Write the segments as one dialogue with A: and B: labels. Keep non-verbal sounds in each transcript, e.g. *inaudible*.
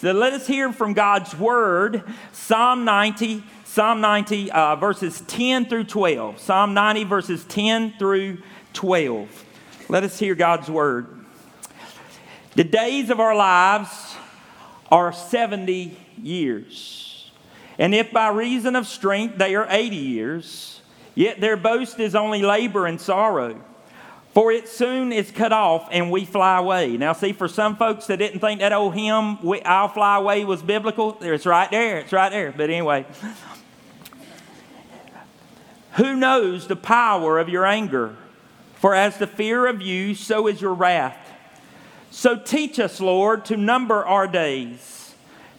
A: So let us hear from God's word, Psalm 90, Psalm 90, uh, verses 10 through 12. Psalm 90, verses 10 through 12. Let us hear God's word. The days of our lives are 70 years. And if by reason of strength they are 80 years, yet their boast is only labor and sorrow. For it soon is cut off and we fly away. Now, see, for some folks that didn't think that old hymn, I'll fly away, was biblical, it's right there. It's right there. But anyway, who knows the power of your anger? For as the fear of you, so is your wrath. So teach us, Lord, to number our days,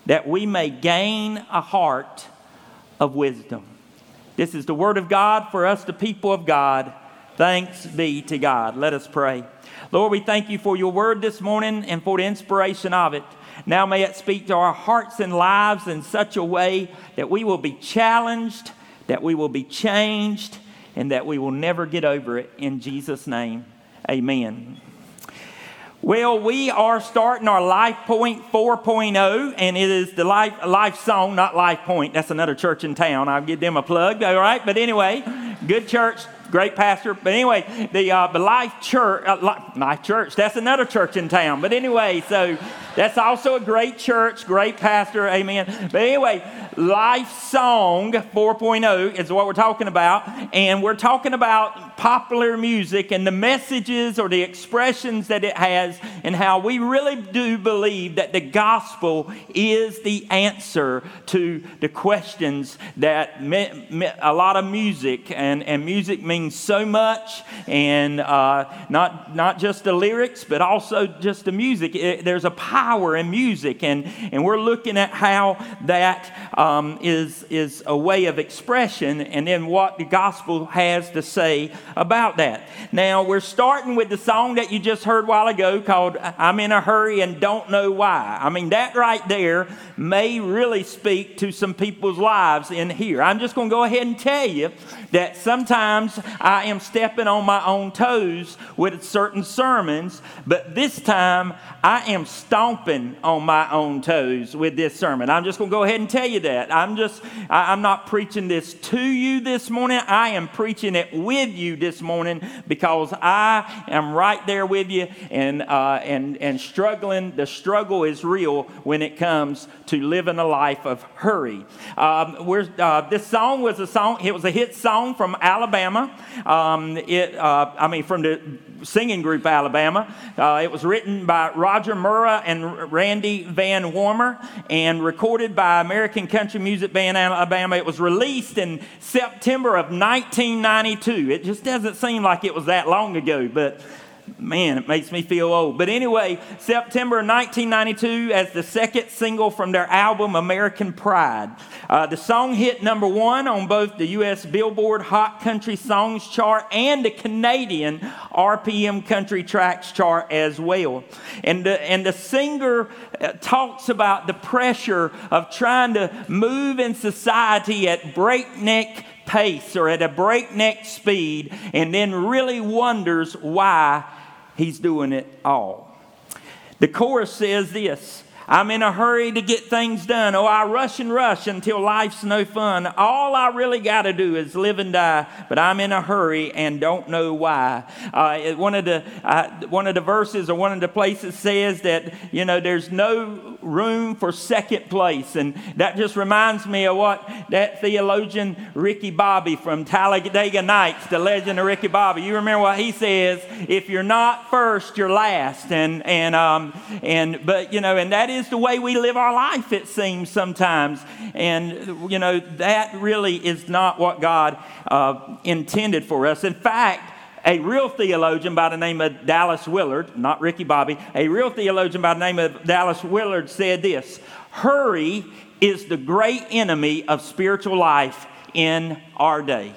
A: that we may gain a heart of wisdom. This is the word of God for us, the people of God. Thanks be to God. Let us pray. Lord, we thank you for your word this morning and for the inspiration of it. Now may it speak to our hearts and lives in such a way that we will be challenged, that we will be changed, and that we will never get over it. In Jesus' name, amen. Well, we are starting our Life Point 4.0, and it is the Life, life Song, not Life Point. That's another church in town. I'll give them a plug, all right? But anyway, good church, great pastor. But anyway, the, uh, the Life Church, uh, Life Church, that's another church in town. But anyway, so that's also a great church, great pastor, amen. But anyway, Life Song 4.0 is what we're talking about. And we're talking about popular music and the messages or the expressions that it has, and how we really do believe that the gospel is the answer to the questions that me, me, a lot of music, and, and music means so much, and uh, not, not just the lyrics, but also just the music. It, there's a power in music, and, and we're looking at how that um, is is, a way of expression, and then what the gospel has to say about that. Now, we're starting with the song that you just heard a while ago called I'm in a Hurry and Don't Know Why. I mean, that right there may really speak to some people's lives in here. I'm just going to go ahead and tell you that sometimes I am stepping on my own toes with certain sermons, but this time I am stomping on my own toes with this sermon. I'm just going to go ahead and tell you that. I'm just, I'm not preaching this to you this morning. I am preaching it with you this morning because I am right there with you and, uh, and, and struggling. The struggle is real when it comes to living a life of hurry. Um, uh, this song was a song, it was a hit song from Alabama. Um, it, uh, I mean, from the singing group Alabama. Uh, it was written by Roger Murrah and Randy Van Warmer and recorded by American Country Music Band Alabama. It was released in September of 1992. It just doesn't seem like it was that long ago, but man, it makes me feel old. But anyway, September 1992 as the second single from their album American Pride. Uh, the song hit number one on both the U.S. Billboard Hot Country Songs chart and the Canadian RPM Country Tracks chart as well. And the, and the singer uh, talks about the pressure of trying to move in society at breakneck pace or at a breakneck speed and then really wonders why He's doing it all. The chorus says this I'm in a hurry to get things done. Oh, I rush and rush until life's no fun. All I really got to do is live and die, but I'm in a hurry and don't know why. Uh, one, of the, uh, one of the verses or one of the places says that, you know, there's no room for second place. And that just reminds me of what that theologian Ricky Bobby from Talladega Nights, the legend of Ricky Bobby, you remember what he says? If you're not first, you're last. And, and, um, and, but, you know, and that is the way we live our life, it seems sometimes. And, you know, that really is not what God uh, intended for us. In fact, a real theologian by the name of Dallas Willard, not Ricky Bobby, a real theologian by the name of Dallas Willard said this Hurry is the great enemy of spiritual life in our day.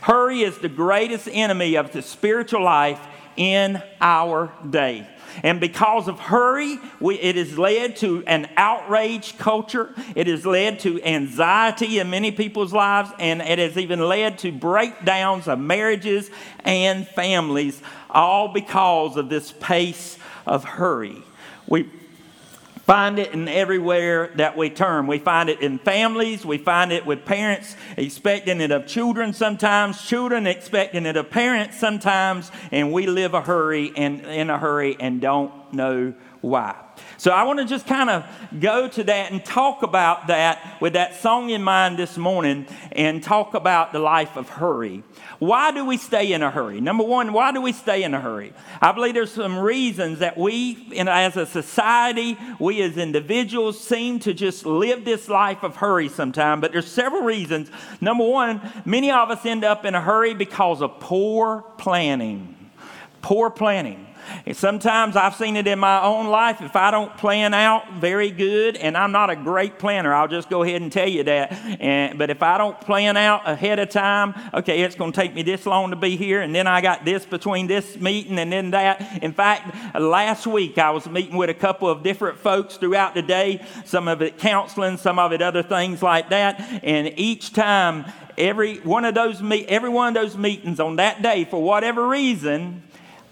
A: Hurry is the greatest enemy of the spiritual life in our day. And because of hurry, we, it has led to an outraged culture. It has led to anxiety in many people's lives, and it has even led to breakdowns of marriages and families, all because of this pace of hurry. We Find it in everywhere that we turn. We find it in families. We find it with parents expecting it of children sometimes, children expecting it of parents sometimes, and we live a hurry and in a hurry and don't know why. So I want to just kind of go to that and talk about that with that song in mind this morning and talk about the life of hurry. Why do we stay in a hurry? Number one, why do we stay in a hurry? I believe there's some reasons that we, as a society, we as individuals seem to just live this life of hurry sometimes, but there's several reasons. Number one, many of us end up in a hurry because of poor planning. Poor planning. And sometimes I've seen it in my own life. If I don't plan out very good, and I'm not a great planner, I'll just go ahead and tell you that. And, but if I don't plan out ahead of time, okay, it's going to take me this long to be here, and then I got this between this meeting and then that. In fact, last week I was meeting with a couple of different folks throughout the day, some of it counseling, some of it other things like that. And each time, every one of those meet, every one of those meetings on that day, for whatever reason,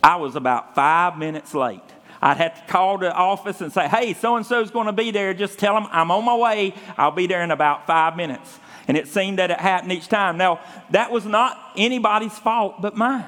A: I was about five minutes late. I'd have to call the office and say, hey, so and so is going to be there. Just tell them I'm on my way. I'll be there in about five minutes. And it seemed that it happened each time. Now, that was not anybody's fault but mine.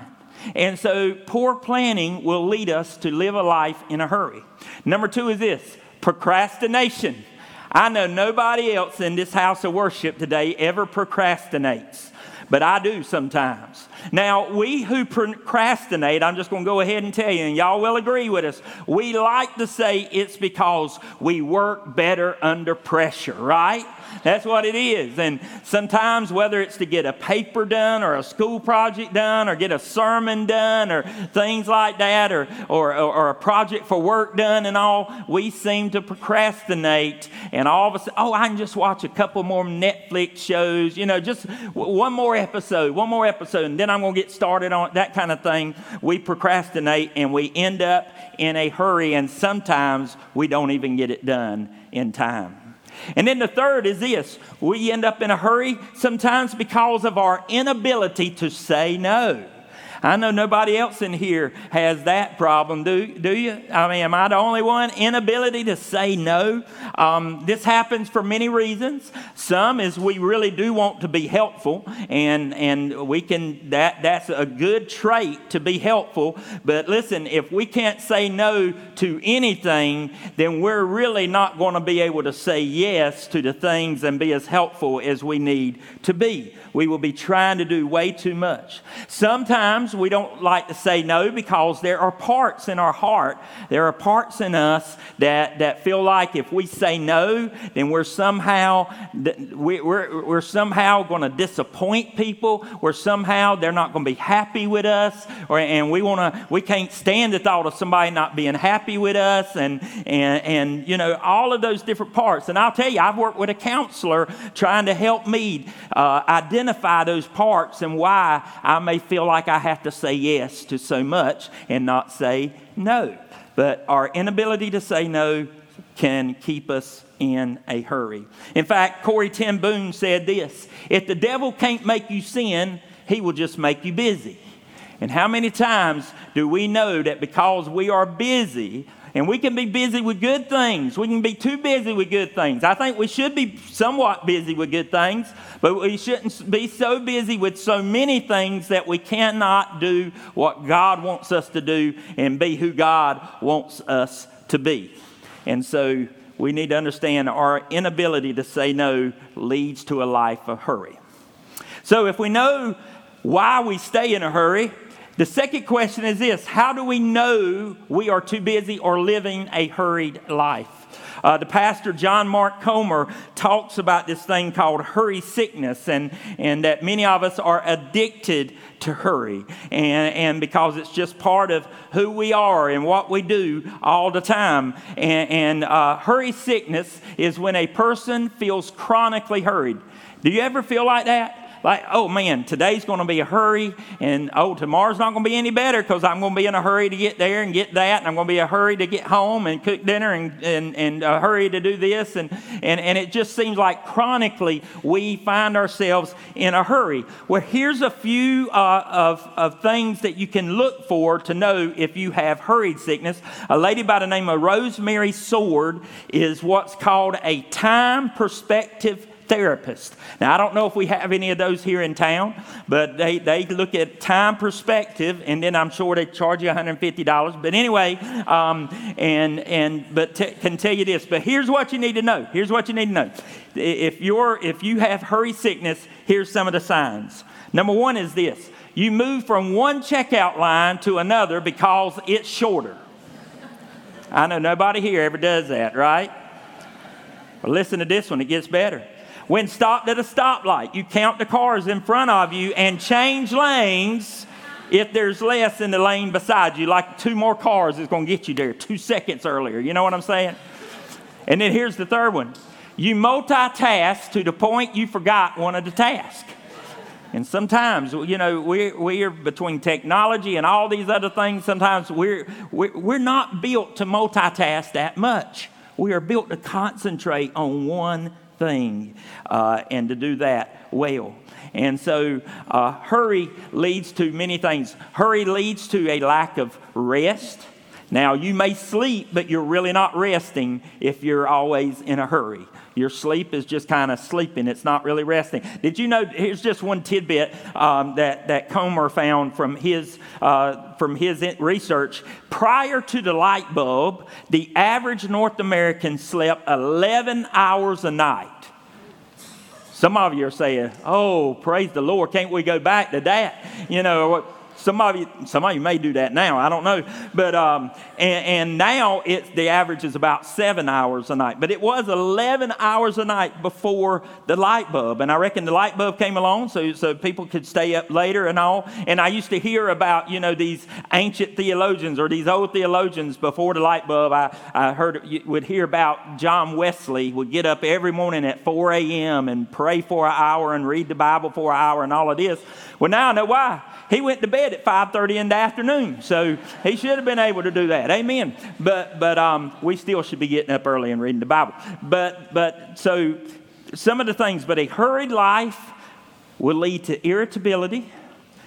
A: And so, poor planning will lead us to live a life in a hurry. Number two is this procrastination. I know nobody else in this house of worship today ever procrastinates, but I do sometimes. Now, we who procrastinate, I'm just going to go ahead and tell you, and y'all will agree with us, we like to say it's because we work better under pressure, right? That's what it is. And sometimes, whether it's to get a paper done or a school project done or get a sermon done or things like that or, or, or a project for work done and all, we seem to procrastinate. And all of a sudden, oh, I can just watch a couple more Netflix shows, you know, just one more episode, one more episode, and then I'm going to get started on it, that kind of thing. We procrastinate and we end up in a hurry, and sometimes we don't even get it done in time. And then the third is this we end up in a hurry sometimes because of our inability to say no. I know nobody else in here has that problem, do, do you? I mean, am I the only one? Inability to say no. Um, this happens for many reasons. Some is we really do want to be helpful, and, and we can, that, that's a good trait to be helpful. But listen, if we can't say no to anything, then we're really not going to be able to say yes to the things and be as helpful as we need to be. We will be trying to do way too much. Sometimes we don't like to say no because there are parts in our heart, there are parts in us that, that feel like if we say no, then we're somehow, we're, we're somehow going to disappoint people. We're somehow, they're not going to be happy with us. Or, and we want to, we can't stand the thought of somebody not being happy with us and, and, and, you know, all of those different parts. And I'll tell you, I've worked with a counselor trying to help me uh, identify those parts and why I may feel like I have to say yes to so much and not say no. But our inability to say no can keep us in a hurry. In fact, Corrie ten Boom said this If the devil can't make you sin, he will just make you busy. And how many times do we know that because we are busy, and we can be busy with good things. We can be too busy with good things. I think we should be somewhat busy with good things, but we shouldn't be so busy with so many things that we cannot do what God wants us to do and be who God wants us to be. And so we need to understand our inability to say no leads to a life of hurry. So if we know why we stay in a hurry, the second question is this How do we know we are too busy or living a hurried life? Uh, the pastor John Mark Comer talks about this thing called hurry sickness, and, and that many of us are addicted to hurry, and, and because it's just part of who we are and what we do all the time. And, and uh, hurry sickness is when a person feels chronically hurried. Do you ever feel like that? Like, oh man, today's going to be a hurry, and oh, tomorrow's not going to be any better because I'm going to be in a hurry to get there and get that, and I'm going to be in a hurry to get home and cook dinner and, and, and a hurry to do this. And, and, and it just seems like chronically we find ourselves in a hurry. Well, here's a few uh, of, of things that you can look for to know if you have hurried sickness. A lady by the name of Rosemary Sword is what's called a time perspective therapist. Now, I don't know if we have any of those here in town, but they, they look at time perspective, and then I'm sure they charge you $150. But anyway, um, and, and, but t- can tell you this, but here's what you need to know. Here's what you need to know. If, you're, if you have hurry sickness, here's some of the signs. Number one is this you move from one checkout line to another because it's shorter. I know nobody here ever does that, right? But listen to this one, it gets better. When stopped at a stoplight, you count the cars in front of you and change lanes if there's less in the lane beside you. Like two more cars is going to get you there two seconds earlier. You know what I'm saying? And then here's the third one you multitask to the point you forgot one of the tasks. And sometimes, you know, we're, we're between technology and all these other things, sometimes we're, we're, we're not built to multitask that much. We are built to concentrate on one thing uh, and to do that well. And so, uh, hurry leads to many things. Hurry leads to a lack of rest. Now, you may sleep, but you're really not resting if you're always in a hurry. Your sleep is just kind of sleeping. It's not really resting. Did you know? Here's just one tidbit um, that, that Comer found from his, uh, from his research. Prior to the light bulb, the average North American slept 11 hours a night. Some of you are saying, Oh, praise the Lord, can't we go back to that? You know, some of you, some of you may do that now. I don't know, but um, and, and now it's the average is about seven hours a night. But it was 11 hours a night before the light bulb, and I reckon the light bulb came along so so people could stay up later and all. And I used to hear about you know these ancient theologians or these old theologians before the light bulb. I I heard would hear about John Wesley would get up every morning at 4 a.m. and pray for an hour and read the Bible for an hour and all of this. Well, now I know why he went to bed at 5.30 in the afternoon, so he should have been able to do that. Amen. But, but um, we still should be getting up early and reading the Bible. But, but so some of the things, but a hurried life will lead to irritability.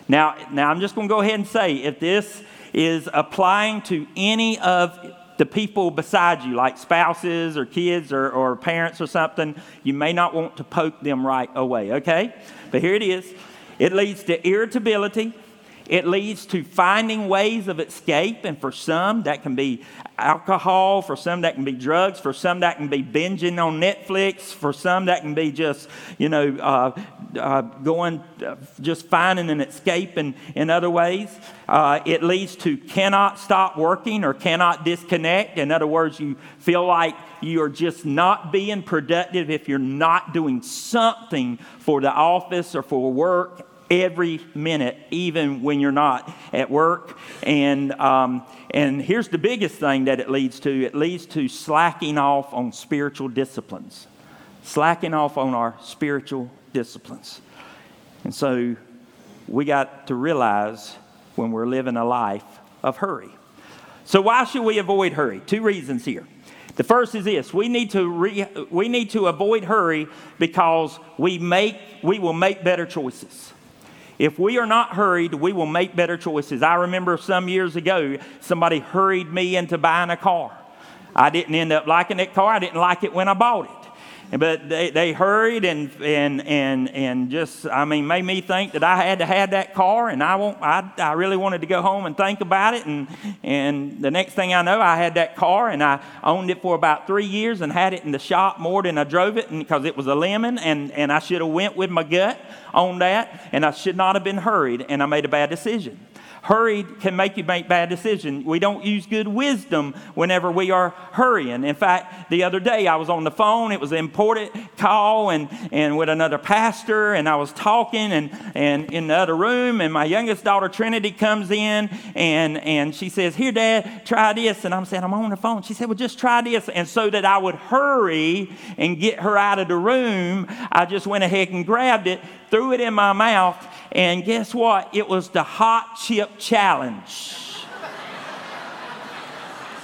A: Now, now I'm just going to go ahead and say if this is applying to any of the people beside you, like spouses or kids or, or parents or something, you may not want to poke them right away, okay? But here it is it leads to irritability. It leads to finding ways of escape, and for some, that can be alcohol, for some, that can be drugs, for some, that can be binging on Netflix, for some, that can be just, you know, uh, uh, going, uh, just finding an escape in, in other ways. Uh, it leads to cannot stop working or cannot disconnect. In other words, you feel like you are just not being productive if you're not doing something for the office or for work every minute, even when you're not at work. And, um, and here's the biggest thing that it leads to it leads to slacking off on spiritual disciplines, slacking off on our spiritual disciplines. And so we got to realize when we're living a life of hurry. So, why should we avoid hurry? Two reasons here. The first is this we need to, re, we need to avoid hurry because we, make, we will make better choices. If we are not hurried, we will make better choices. I remember some years ago, somebody hurried me into buying a car. I didn't end up liking that car. I didn't like it when I bought it. But they, they hurried and, and, and, and just, I mean, made me think that I had to have that car, and I, won't, I, I really wanted to go home and think about it. And, and the next thing I know, I had that car, and I owned it for about three years and had it in the shop more than I drove it because it was a lemon, and, and I should have went with my gut on that, and I should not have been hurried, and I made a bad decision. Hurry can make you make bad decisions. We don't use good wisdom whenever we are hurrying. In fact, the other day I was on the phone. It was an important call and, and with another pastor, and I was talking and, and in the other room, and my youngest daughter Trinity comes in and, and she says, Here, Dad, try this. And I'm saying, I'm on the phone. She said, Well, just try this. And so that I would hurry and get her out of the room, I just went ahead and grabbed it, threw it in my mouth, and guess what? It was the hot chip challenge.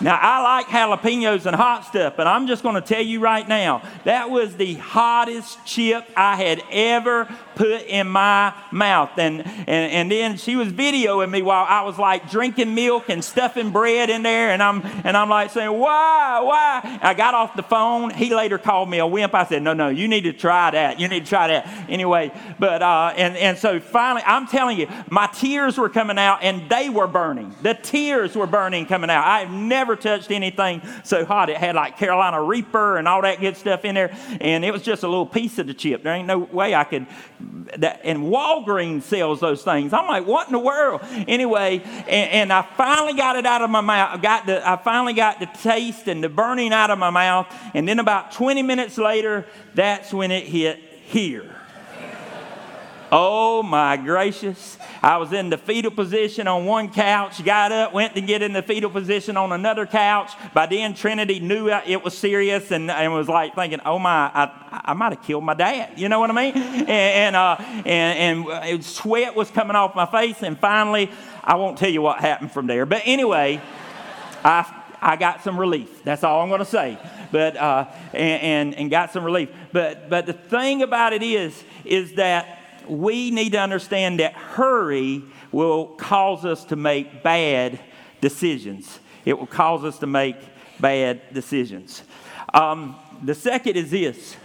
A: Now, I like jalapenos and hot stuff, but I'm just going to tell you right now that was the hottest chip I had ever put in my mouth. And, and, and then she was videoing me while I was like drinking milk and stuffing bread in there. And I'm, and I'm like saying, why, why? I got off the phone. He later called me a wimp. I said, no, no, you need to try that. You need to try that. Anyway, but, uh, and, and so finally, I'm telling you, my tears were coming out and they were burning. The tears were burning coming out. I've never touched anything so hot. It had like Carolina Reaper and all that good stuff in there. And it was just a little piece of the chip. There ain't no way I could that, and Walgreens sells those things. I'm like, what in the world? Anyway, and, and I finally got it out of my mouth. I got the, I finally got the taste and the burning out of my mouth. And then about 20 minutes later, that's when it hit here. Oh my gracious. I was in the fetal position on one couch, got up, went to get in the fetal position on another couch. By then, Trinity knew it was serious and, and was like thinking, oh my, I, I might have killed my dad. You know what I mean? *laughs* And, and, uh, and, and sweat was coming off my face. And finally, I won't tell you what happened from there. But anyway, *laughs* I, I got some relief. That's all I'm going to say. But, uh, and, and, and got some relief. But, but the thing about it is, is that we need to understand that hurry will cause us to make bad decisions. It will cause us to make bad decisions. Um, the second is this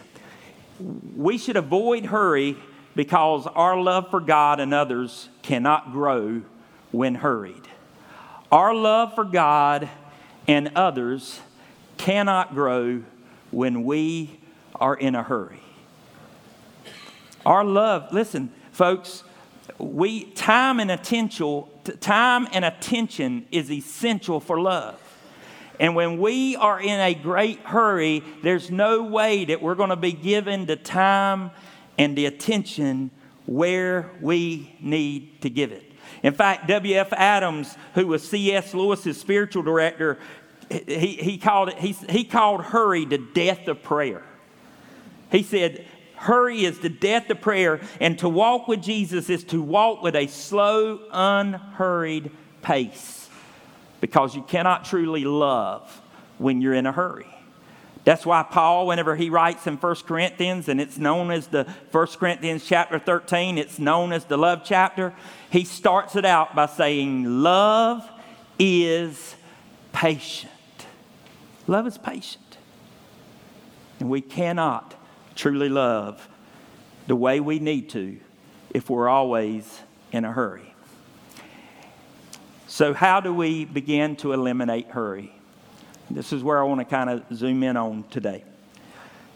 A: we should avoid hurry because our love for God and others cannot grow when hurried. Our love for God and others cannot grow when we are in a hurry. Our love, listen, folks, we time and attention, time and attention is essential for love. And when we are in a great hurry, there's no way that we're going to be given the time and the attention where we need to give it. In fact, W.F. Adams, who was C.S. Lewis's spiritual director, he, he, called it, he, he called hurry the death of prayer. He said, Hurry is the death of prayer, and to walk with Jesus is to walk with a slow, unhurried pace because you cannot truly love when you're in a hurry. That's why Paul, whenever he writes in 1 Corinthians, and it's known as the 1 Corinthians chapter 13, it's known as the love chapter, he starts it out by saying, Love is patient. Love is patient. And we cannot truly love the way we need to if we're always in a hurry. So, how do we begin to eliminate hurry? This is where I want to kind of zoom in on today.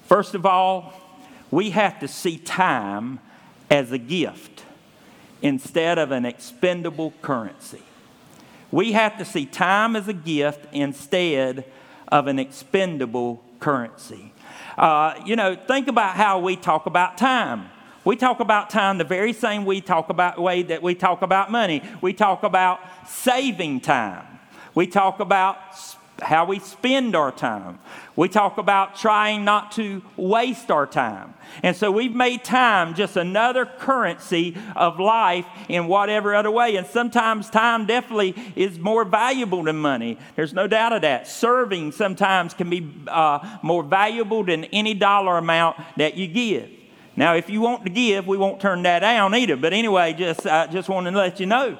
A: First of all, we have to see time as a gift instead of an expendable currency. We have to see time as a gift instead of an expendable currency. Uh, you know, think about how we talk about time. We talk about time the very same we talk about way that we talk about money. We talk about saving time. We talk about how we spend our time. We talk about trying not to waste our time. And so we've made time just another currency of life in whatever other way. And sometimes time definitely is more valuable than money. There's no doubt of that. Serving sometimes can be uh, more valuable than any dollar amount that you give. Now, if you want to give, we won't turn that down either. But anyway, just I just wanted to let you know.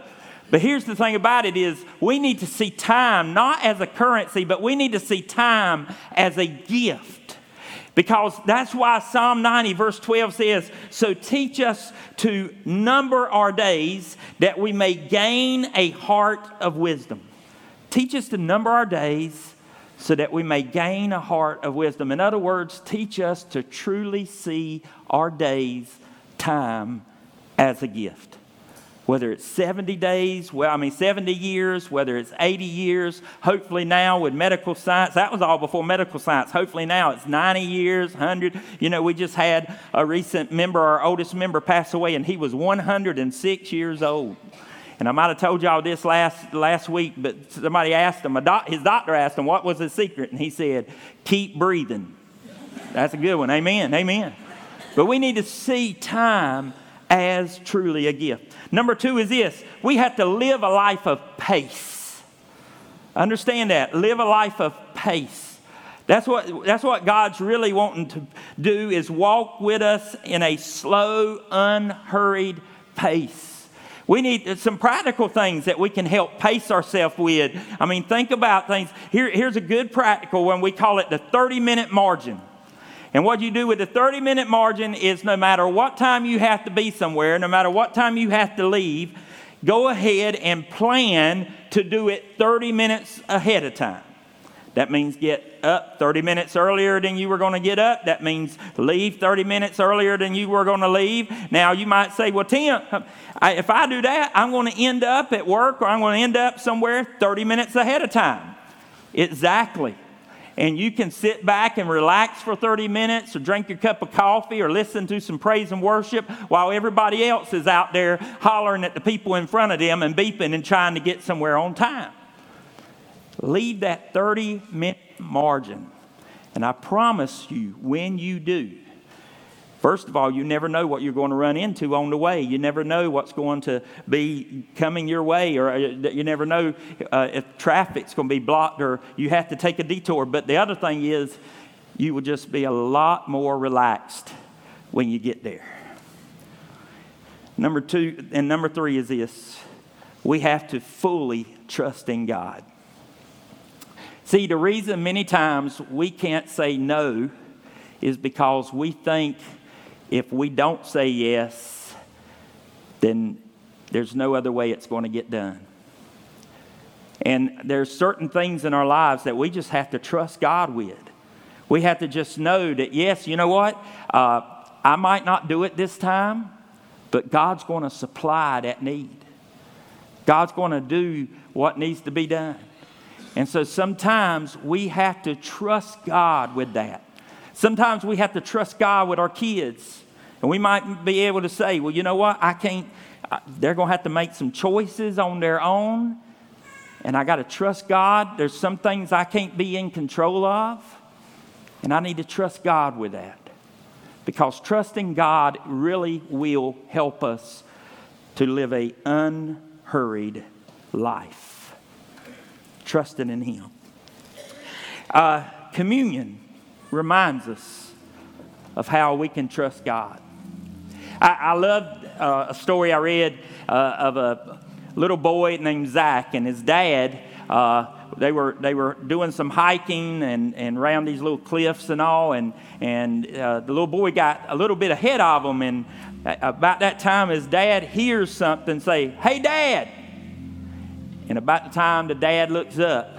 A: But here's the thing about it is we need to see time not as a currency, but we need to see time as a gift. Because that's why Psalm 90, verse 12 says, So teach us to number our days that we may gain a heart of wisdom. Teach us to number our days so that we may gain a heart of wisdom. In other words, teach us to truly see our days, time, as a gift. Whether it's 70 days, well, I mean, 70 years, whether it's 80 years, hopefully now with medical science, that was all before medical science. Hopefully now it's 90 years, 100. You know, we just had a recent member, our oldest member, pass away, and he was 106 years old. And I might have told y'all this last, last week, but somebody asked him, doc, his doctor asked him, what was his secret? And he said, keep breathing. That's a good one. Amen. Amen. But we need to see time as truly a gift. Number two is this we have to live a life of pace. Understand that. Live a life of pace. That's what, that's what God's really wanting to do is walk with us in a slow, unhurried pace. We need some practical things that we can help pace ourselves with. I mean, think about things. Here, here's a good practical one. We call it the 30 minute margin. And what you do with the 30 minute margin is no matter what time you have to be somewhere, no matter what time you have to leave, go ahead and plan to do it 30 minutes ahead of time. That means get up 30 minutes earlier than you were going to get up. That means leave 30 minutes earlier than you were going to leave. Now, you might say, well, Tim, if I do that, I'm going to end up at work or I'm going to end up somewhere 30 minutes ahead of time. Exactly and you can sit back and relax for 30 minutes or drink your cup of coffee or listen to some praise and worship while everybody else is out there hollering at the people in front of them and beeping and trying to get somewhere on time. Leave that 30 minute margin. And I promise you, when you do, First of all, you never know what you're going to run into on the way. You never know what's going to be coming your way, or uh, you never know uh, if traffic's going to be blocked or you have to take a detour. But the other thing is, you will just be a lot more relaxed when you get there. Number two, and number three is this we have to fully trust in God. See, the reason many times we can't say no is because we think if we don't say yes, then there's no other way it's going to get done. And there's certain things in our lives that we just have to trust God with. We have to just know that, yes, you know what? Uh, I might not do it this time, but God's going to supply that need. God's going to do what needs to be done. And so sometimes we have to trust God with that. Sometimes we have to trust God with our kids. And we might be able to say, well, you know what? I can't, they're going to have to make some choices on their own. And I got to trust God. There's some things I can't be in control of. And I need to trust God with that. Because trusting God really will help us to live a unhurried life. Trusting in Him. Uh, communion reminds us of how we can trust God. I, I love uh, a story I read uh, of a little boy named Zach and his dad. Uh, they were they were doing some hiking and, and around these little cliffs and all, and and uh, the little boy got a little bit ahead of them, and about that time, his dad hears something say, "Hey, Dad!" And about the time the dad looks up,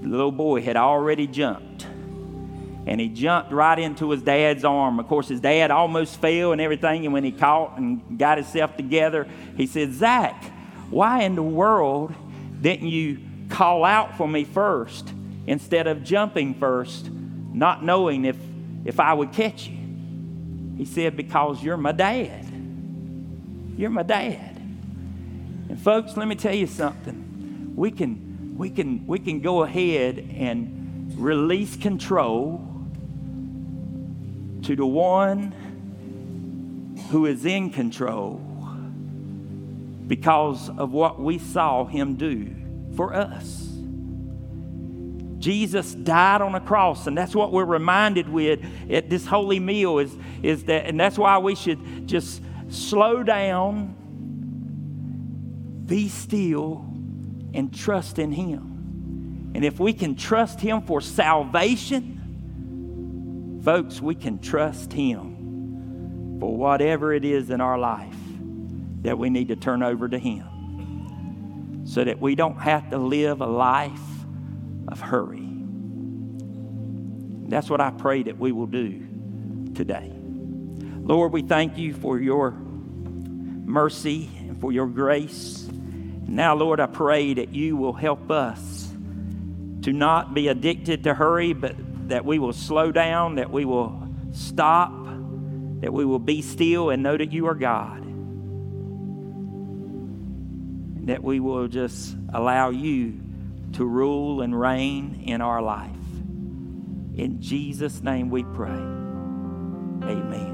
A: the little boy had already jumped and he jumped right into his dad's arm. Of course, his dad almost fell and everything, and when he caught and got himself together, he said, Zach, why in the world didn't you call out for me first instead of jumping first, not knowing if, if I would catch you? He said, Because you're my dad. You're my dad. And folks, let me tell you something. We can, we can, we can go ahead and release control to the one who is in control because of what we saw him do for us. Jesus died on a cross, and that's what we're reminded with at this holy meal is, is that, and that's why we should just slow down, be still, and trust in Him. And if we can trust Him for salvation, Folks, we can trust Him for whatever it is in our life that we need to turn over to Him so that we don't have to live a life of hurry. That's what I pray that we will do today. Lord, we thank you for your mercy and for your grace. Now, Lord, I pray that you will help us to not be addicted to hurry, but that we will slow down, that we will stop, that we will be still and know that you are God. That we will just allow you to rule and reign in our life. In Jesus' name we pray. Amen.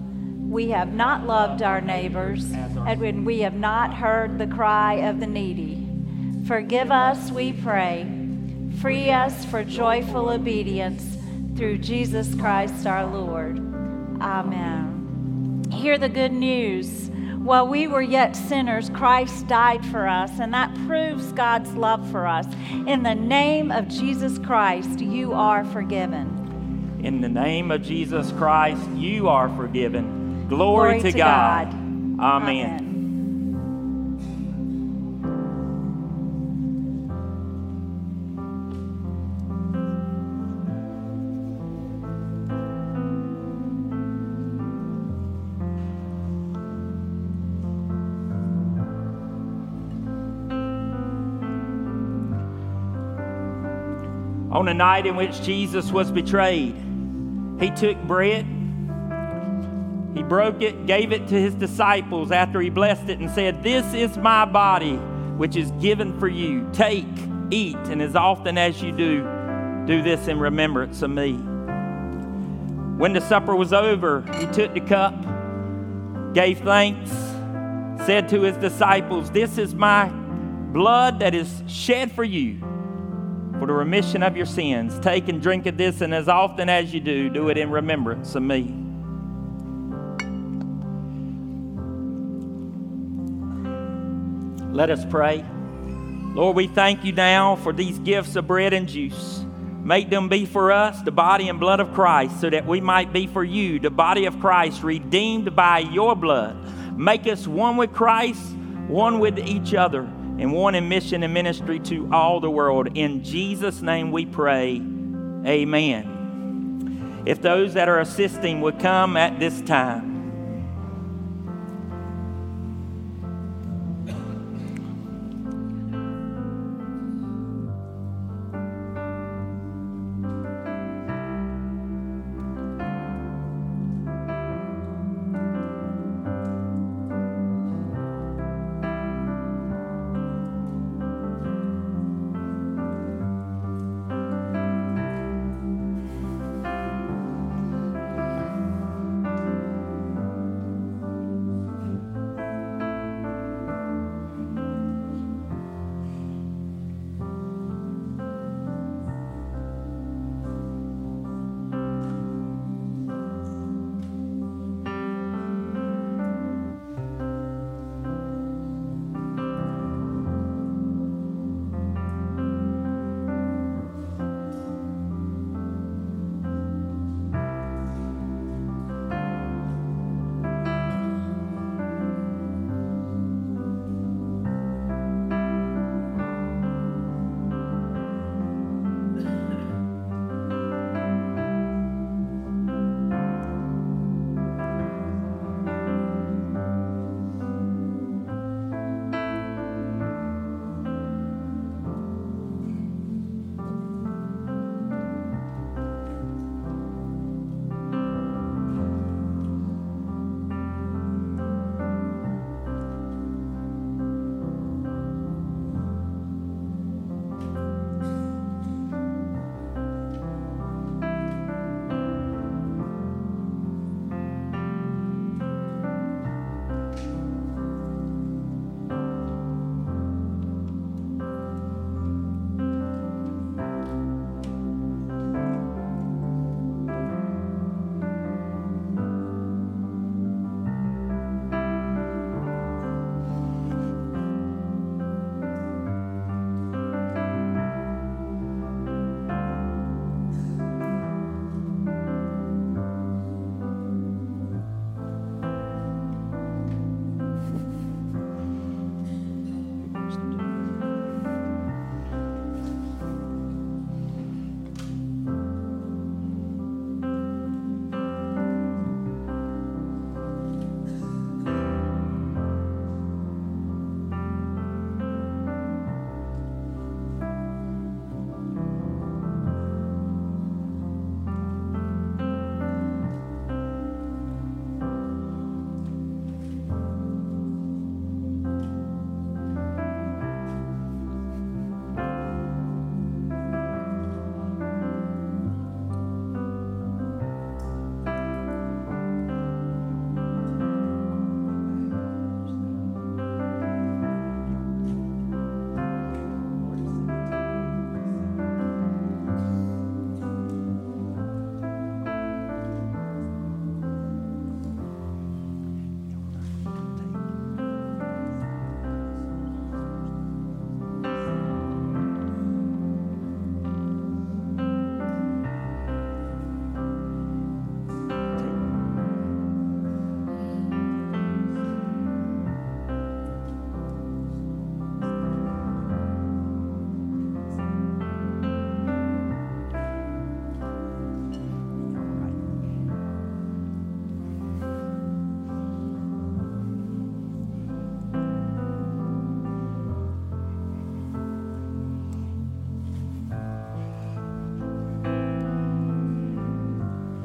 B: We have not loved our neighbors, and when we have not heard the cry of the needy. Forgive us, we pray. Free us for joyful obedience through Jesus Christ our Lord. Amen. Hear the good news. While we were yet sinners, Christ died for us, and that proves God's love for us. In the name of Jesus Christ, you are forgiven.
A: In the name of Jesus Christ, you are forgiven. Glory,
B: Glory
A: to, God.
B: God.
A: Amen.
B: Amen.
A: On the night in which Jesus was betrayed, he took bread, he broke it, gave it to his disciples after he blessed it, and said, This is my body, which is given for you. Take, eat, and as often as you do, do this in remembrance of me. When the supper was over, he took the cup, gave thanks, said to his disciples, This is my blood that is shed for you for the remission of your sins. Take and drink of this, and as often as you do, do it in remembrance of me. Let us pray. Lord, we thank you now for these gifts of bread and juice. Make them be for us the body and blood of Christ, so that we might be for you the body of Christ, redeemed by your blood. Make us one with Christ, one with each other, and one in mission and ministry to all the world. In Jesus' name we pray. Amen. If those that are assisting would come at this time.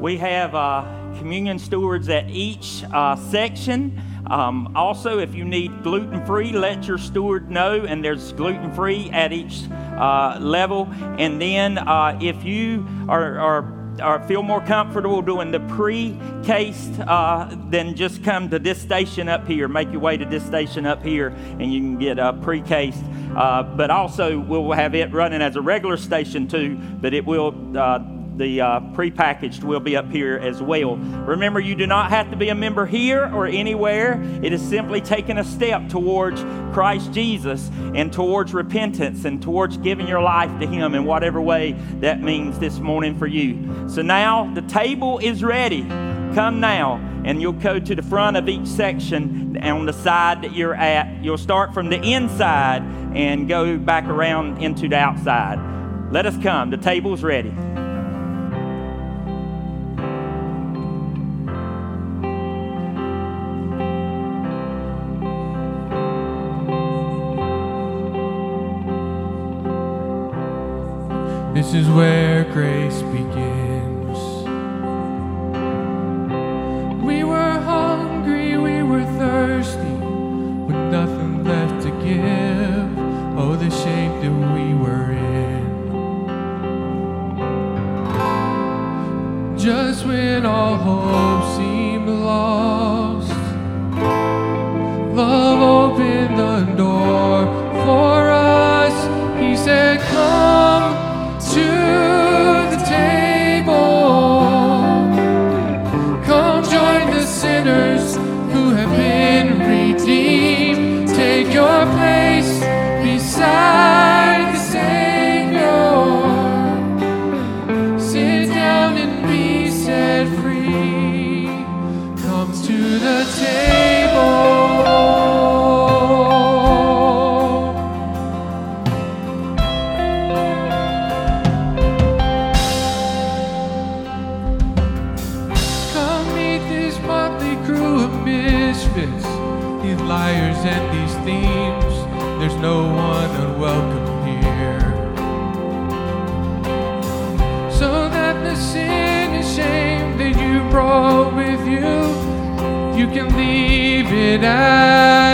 A: We have uh, communion stewards at each uh, section. Um, also, if you need gluten free, let your steward know, and there's gluten free at each uh, level. And then, uh, if you are, are feel more comfortable doing the pre-cased, uh, then just come to this station up here. Make your way to this station up here, and you can get a pre-cased. Uh, but also, we'll have it running as a regular station too. But it will. The uh, prepackaged will be up here as well. Remember, you do not have to be a member here or anywhere. It is simply taking a step towards Christ Jesus and towards repentance and towards giving your life to Him in whatever way that means this morning for you. So now the table is ready. Come now, and you'll go to the front of each section on the side that you're at. You'll start from the inside and go back around into the outside. Let us come. The table's ready.
C: This is where grace begins. At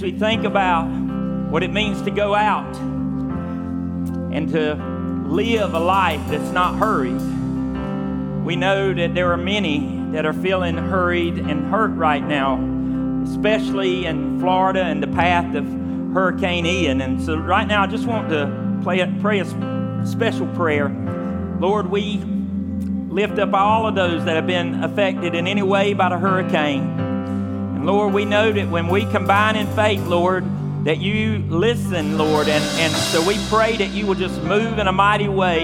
A: as we think about what it means to go out and to live a life that's not hurried, we know that there are many that are feeling hurried and hurt right now, especially in Florida and the path of Hurricane Ian. And so, right now, I just want to play pray a special prayer. Lord, we lift up all of those that have been affected in any way by the hurricane. And Lord, we know that when we combine in faith, Lord, that you listen, Lord. And, and so we pray that you will just move in a mighty way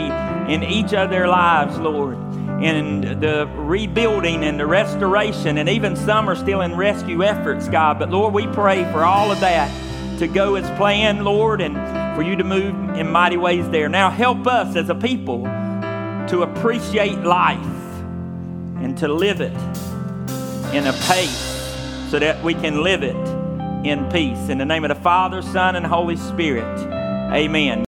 A: in each of their lives, Lord. In the rebuilding and the restoration, and even some are still in rescue efforts, God. But Lord, we pray for all of that to go as planned, Lord, and for you to move in mighty ways there. Now, help us as a people to appreciate life and to live it in a pace so that we can live it in peace. In the name of the Father, Son, and Holy Spirit, amen.